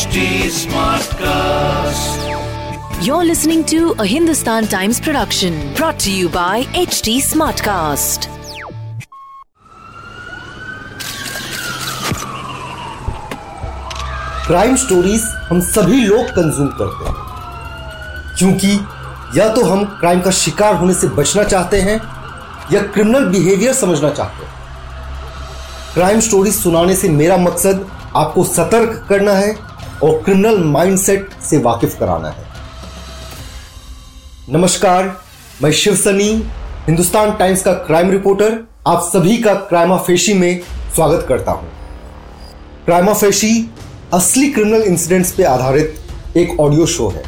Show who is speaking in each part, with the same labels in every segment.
Speaker 1: HD Smartcast.
Speaker 2: You're listening to a Hindustan Times production brought to you by HT Smartcast.
Speaker 3: Crime stories हम सभी लोग consume करते हैं क्योंकि या तो हम क्राइम का शिकार होने से बचना चाहते हैं या क्रिमिनल बिहेवियर समझना चाहते हैं क्राइम स्टोरीज सुनाने से मेरा मकसद आपको सतर्क करना है और क्रिमिनल माइंडसेट से वाकिफ कराना है। नमस्कार, मैं शिव सनी, हिंदुस्तान टाइम्स का क्राइम रिपोर्टर आप सभी का क्राइमा फेशी में स्वागत करता हूँ। क्राइमा फेशी असली क्रिमिनल इंसिडेंट्स पे आधारित एक ऑडियो शो है।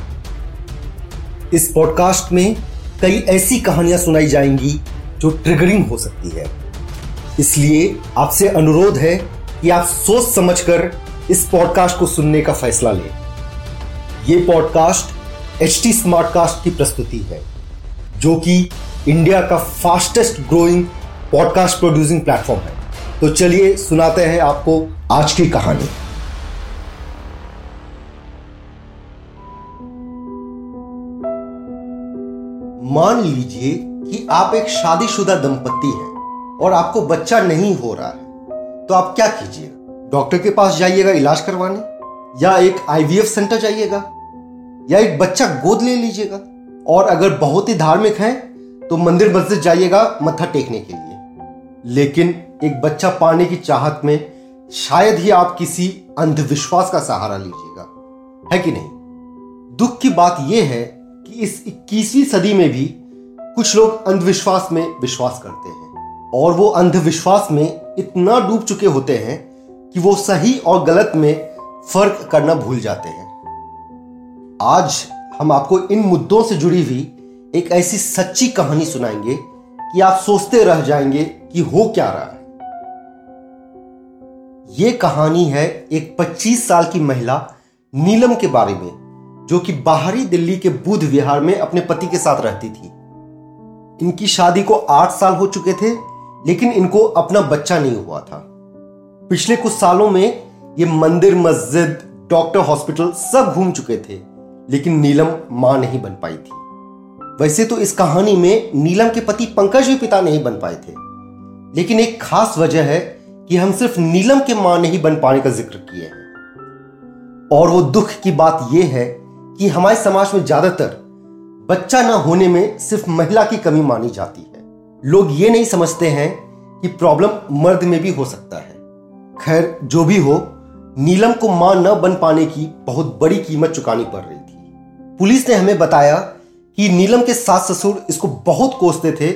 Speaker 3: इस पॉडकास्ट में कई ऐसी कहानियाँ सुनाई जाएँगी जो ट्रिगरिंग हो सकती है। इसलिए आपसे अनुरोध है कि आप सोच समझकर इस पॉडकास्ट को सुनने का फैसला लें। यह पॉडकास्ट एच टी स्मार्टकास्ट की प्रस्तुति है, जो कि इंडिया का fastest growing podcast producing platform है। तो चलिए सुनाते हैं आपको आज की कहानी। मान लीजिए कि आप एक शादीशुदा दंपत्ति हैं और आपको बच्चा नहीं हो रहा है तो आप क्या कीजिएगा डॉक्टर के पास जाइएगा इलाज करवाने, या एक आईवीएफ सेंटर जाइएगा, या एक बच्चा गोद ले लीजिएगा। और अगर बहुत ही धार्मिक हैं तो मंदिर मस्जिद जाइएगा मत्था टेकने के लिए। लेकिन एक बच्चा पाने की चाहत में शायद ही आप किसी अंधविश्वास का सहारा लीजिएगा। है कि नहीं? दुख की बात यह है कि इस 21वीं सदी में भी कुछ लोग अंधविश्वास में विश्वास करते हैं। और वो अंधविश्वास में इतना डूब चुके होते हैं कि वो सही और गलत में फ़र्क करना भूल जाते हैं। आज हम आपको इन मुद्दों से जुड़ी हुई एक ऐसी सच्ची कहानी सुनाएँगे कि आप सोचते रह जाएँगे कि हो क्या रहा है। यह कहानी है एक 25 साल की महिला नीलम के बारे में, जो कि बाहरी दिल्ली के बुध विहार में अपने पति के साथ रहती थी। इनकी शादी को आठ साल हो चुके थे, लेकिन इनको अपना बच्चा नहीं हुआ था। पिछले कुछ सालों में ये मंदिर, मस्जिद, डॉक्टर हॉस्पिटल सब घूम चुके थे, लेकिन नीलम माँ नहीं बन पाई थी। वैसे तो इस कहानी में नीलम के पति पंकज भी पिता नहीं बन पाए थे। लेकिन एक खास वजह है कि हम सिर्फ़ नीलम के माँ नहीं बन पाने का ज़िक्र किए हैं। और वो दुख की बात यह है कि हमारे समाज में ज़्यादातर बच्चा ना होने में सिर्फ़ महिला की कमी मानी जाती है। लोग ये नहीं समझते हैं कि प्रॉब्लम मर्द में भी हो सकता है। खैर, जो भी हो, नीलम को माँ न बन पाने की बहुत बड़ी कीमत चुकानी पड़ रही थी। पुलिस ने हमें बताया कि नीलम के सास ससुर इसको बहुत कोसते थे,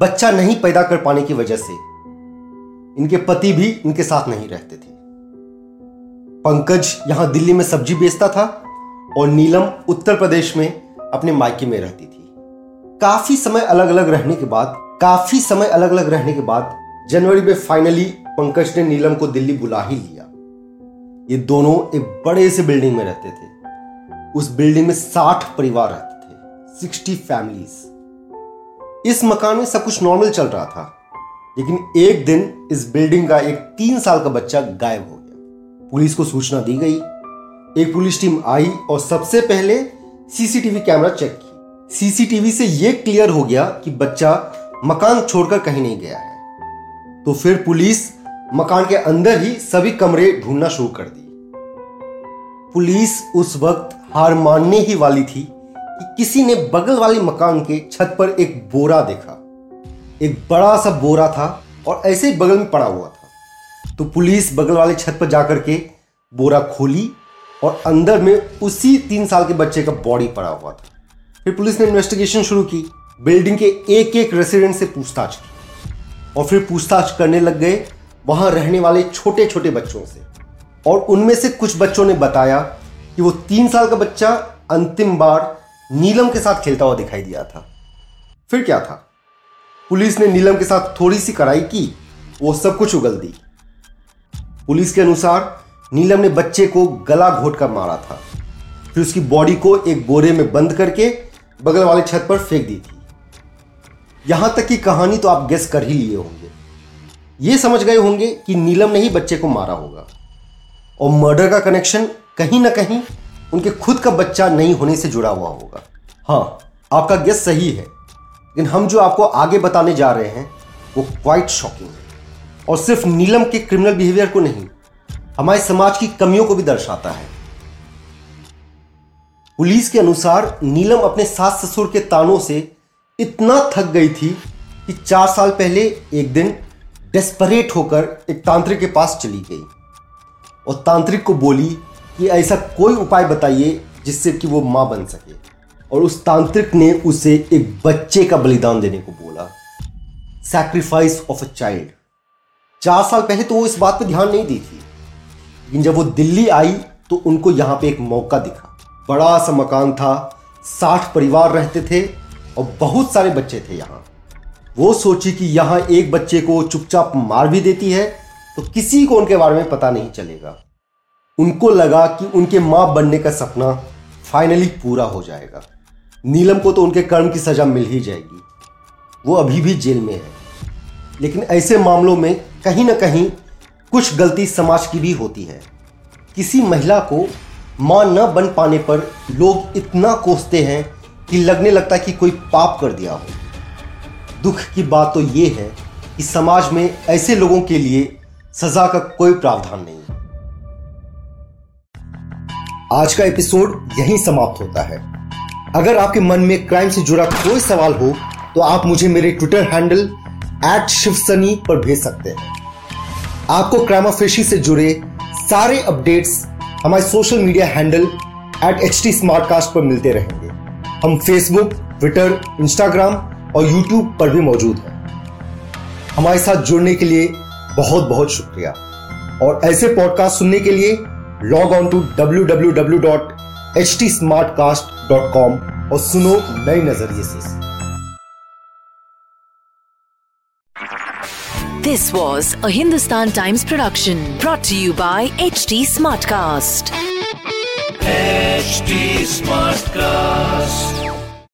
Speaker 3: बच्चा नहीं पैदा कर पाने की वजह से। इनके पति भी इनके साथ नहीं रहते थे। पंकज यहाँ दिल्ली में सब्ज़ी बेचता था और नीलम उत्तर प्रदेश में अपने मायके में रहती थी। काफ़ी समय अलग अलग रहने के बाद, काफ़ी समय अलग अलग रहने के बाद, जनवरी में फाइनली पंकज ने नीलम को दिल्ली बुला ही लिया। ये दोनों एक बड़े से बिल्डिंग में रहते थे। उस बिल्डिंग में साठ परिवार रहते थे, सिक्सटी फैमिलीज़। इस मकान में सब कुछ नॉर्मल चल रहा था, लेकिन एक दिन इस बिल्डिंग का एक तीन साल का बच्चा गायब हो गया। पुलिस को सूचना दी गई। एक पुलिस टीम आई और सबसे पहले सीसीटीवी कैमरा चेक की सीसीटीवी से यह क्लियर हो गया कि बच्चा मकान छोड़कर कहीं नहीं गया है। तो फिर पुलिस मकान के अंदर ही सभी कमरे ढूंढना शुरू कर दिए। पुलिस उस वक्त हार मानने ही वाली थी कि किसी ने बगल वाले मकान के छत पर एक बोरा देखा। एक बड़ा सा बोरा था और ऐसे ही बगल में पड़ा हुआ था। तो पुलिस बगल वाले छत पर जाकर के बोरा खोली और अंदर में उसी तीन साल के बच्चे का बॉडी पड़ा हुआ था। फिर पुलिस ने इन्वेस्टिगेशन शुरू की। बिल्डिंग के एक एक रेसिडेंट से पूछताछ की। और फिर पूछताछ करने लग गए वहाँ रहने वाले छोटे छोटे बच्चों से। और उनमें से कुछ बच्चों ने बताया कि वो तीन साल का बच्चा अंतिम बार नीलम के साथ खेलता हुआ दिखाई दिया था। फिर क्या था? पुलिस ने नीलम के साथ थोड़ी सी कड़ाई की, वो सब कुछ उगल दी। पुलिस के अनुसार नीलम ने बच्चे को गला घोट कर मारा था। फिर उसकी बॉडी को एक बोरे में बंद करके बगल वाले छत पर फेंक दी थी। यहाँ तक की कहानी तो आप गेस कर ही लिए होंगे। ये समझ गए होंगे कि नीलम ने ही बच्चे को मारा होगा। और मर्डर का कनेक्शन कहीं ना कहीं उनके खुद का बच्चा नहीं होने से जुड़ा हुआ होगा। हाँ आपका गेस सही है। लेकिन हम जो आपको आगे बताने जा रहे हैं, वो क्वाइट शॉकिंग है। और सिर्फ़ नीलम के क्रिमिनल बिहेवियर को नहीं, हमारे समाज की कमियों को भी दर्शाता है। पुलिस के अनुसार नीलम अपने सास ससुर के तानों से इतना थक गई थी कि चार साल पहले एक दिन डेस्परेट होकर एक तांत्रिक के पास चली गई और तांत्रिक को बोली कि ऐसा कोई उपाय बताइए जिससे कि वो माँ बन सके। और उस तांत्रिक ने उसे एक बच्चे का बलिदान देने को बोला। सैक्रिफाइस ऑफ़ अ चाइल्ड चार साल पहले तो वो इस बात पर ध्यान नहीं दी थी लेकिन जब वो दिल्ली आई तो उनको यहाँ पे एक मौका दिखा। बड़ा सा मकान था, साठ परिवार रहते थे और बहुत सारे बच्चे थे यहाँ। वो सोची कि यहाँ एक बच्चे को चुपचाप मार भी देती है तो किसी को उनके बारे में पता नहीं चलेगा। उनको लगा कि उनके माँ बनने का सपना फाइनली पूरा हो जाएगा। नीलम को तो उनके कर्म की सजा मिल ही जाएगी। वो अभी भी जेल में है। लेकिन ऐसे मामलों में कहीं ना कहीं कुछ गलती समाज की भी होती है। किसी महिला को माँ न बन पाने पर लोग इतना कोसते हैं कि लगने लगता है कि कोई पाप कर दिया हो। दुख की बात तो ये है कि समाज में ऐसे लोगों के लिए सजा का कोई प्रावधान नहीं आज का एपिसोड यहीं समाप्त होता है। अगर आपके मन में क्राइम से जुड़ा कोई सवाल हो तो आप मुझे मेरे ट्विटर हैंडल एट शिवसनी पर भेज सकते हैं। आपको क्राइमाफेशी से जुड़े सारे अपडेट्स हमारे social media handle at H T पर मिलते रहेंगे। हम फेसबुक ट्विटर इंस्टाग्राम और यूट्यूब पर भी मौजूद है हमारे साथ जुड़ने के लिए बहुत बहुत शुक्रिया और ऐसे पॉडकास्ट सुनने के लिए log on to W W W dot H T Smartcast dot com और सुनो नए नज़रिए से
Speaker 2: This was a Hindustan Times production brought to you by HT Smartcast.
Speaker 1: HT Smartcast.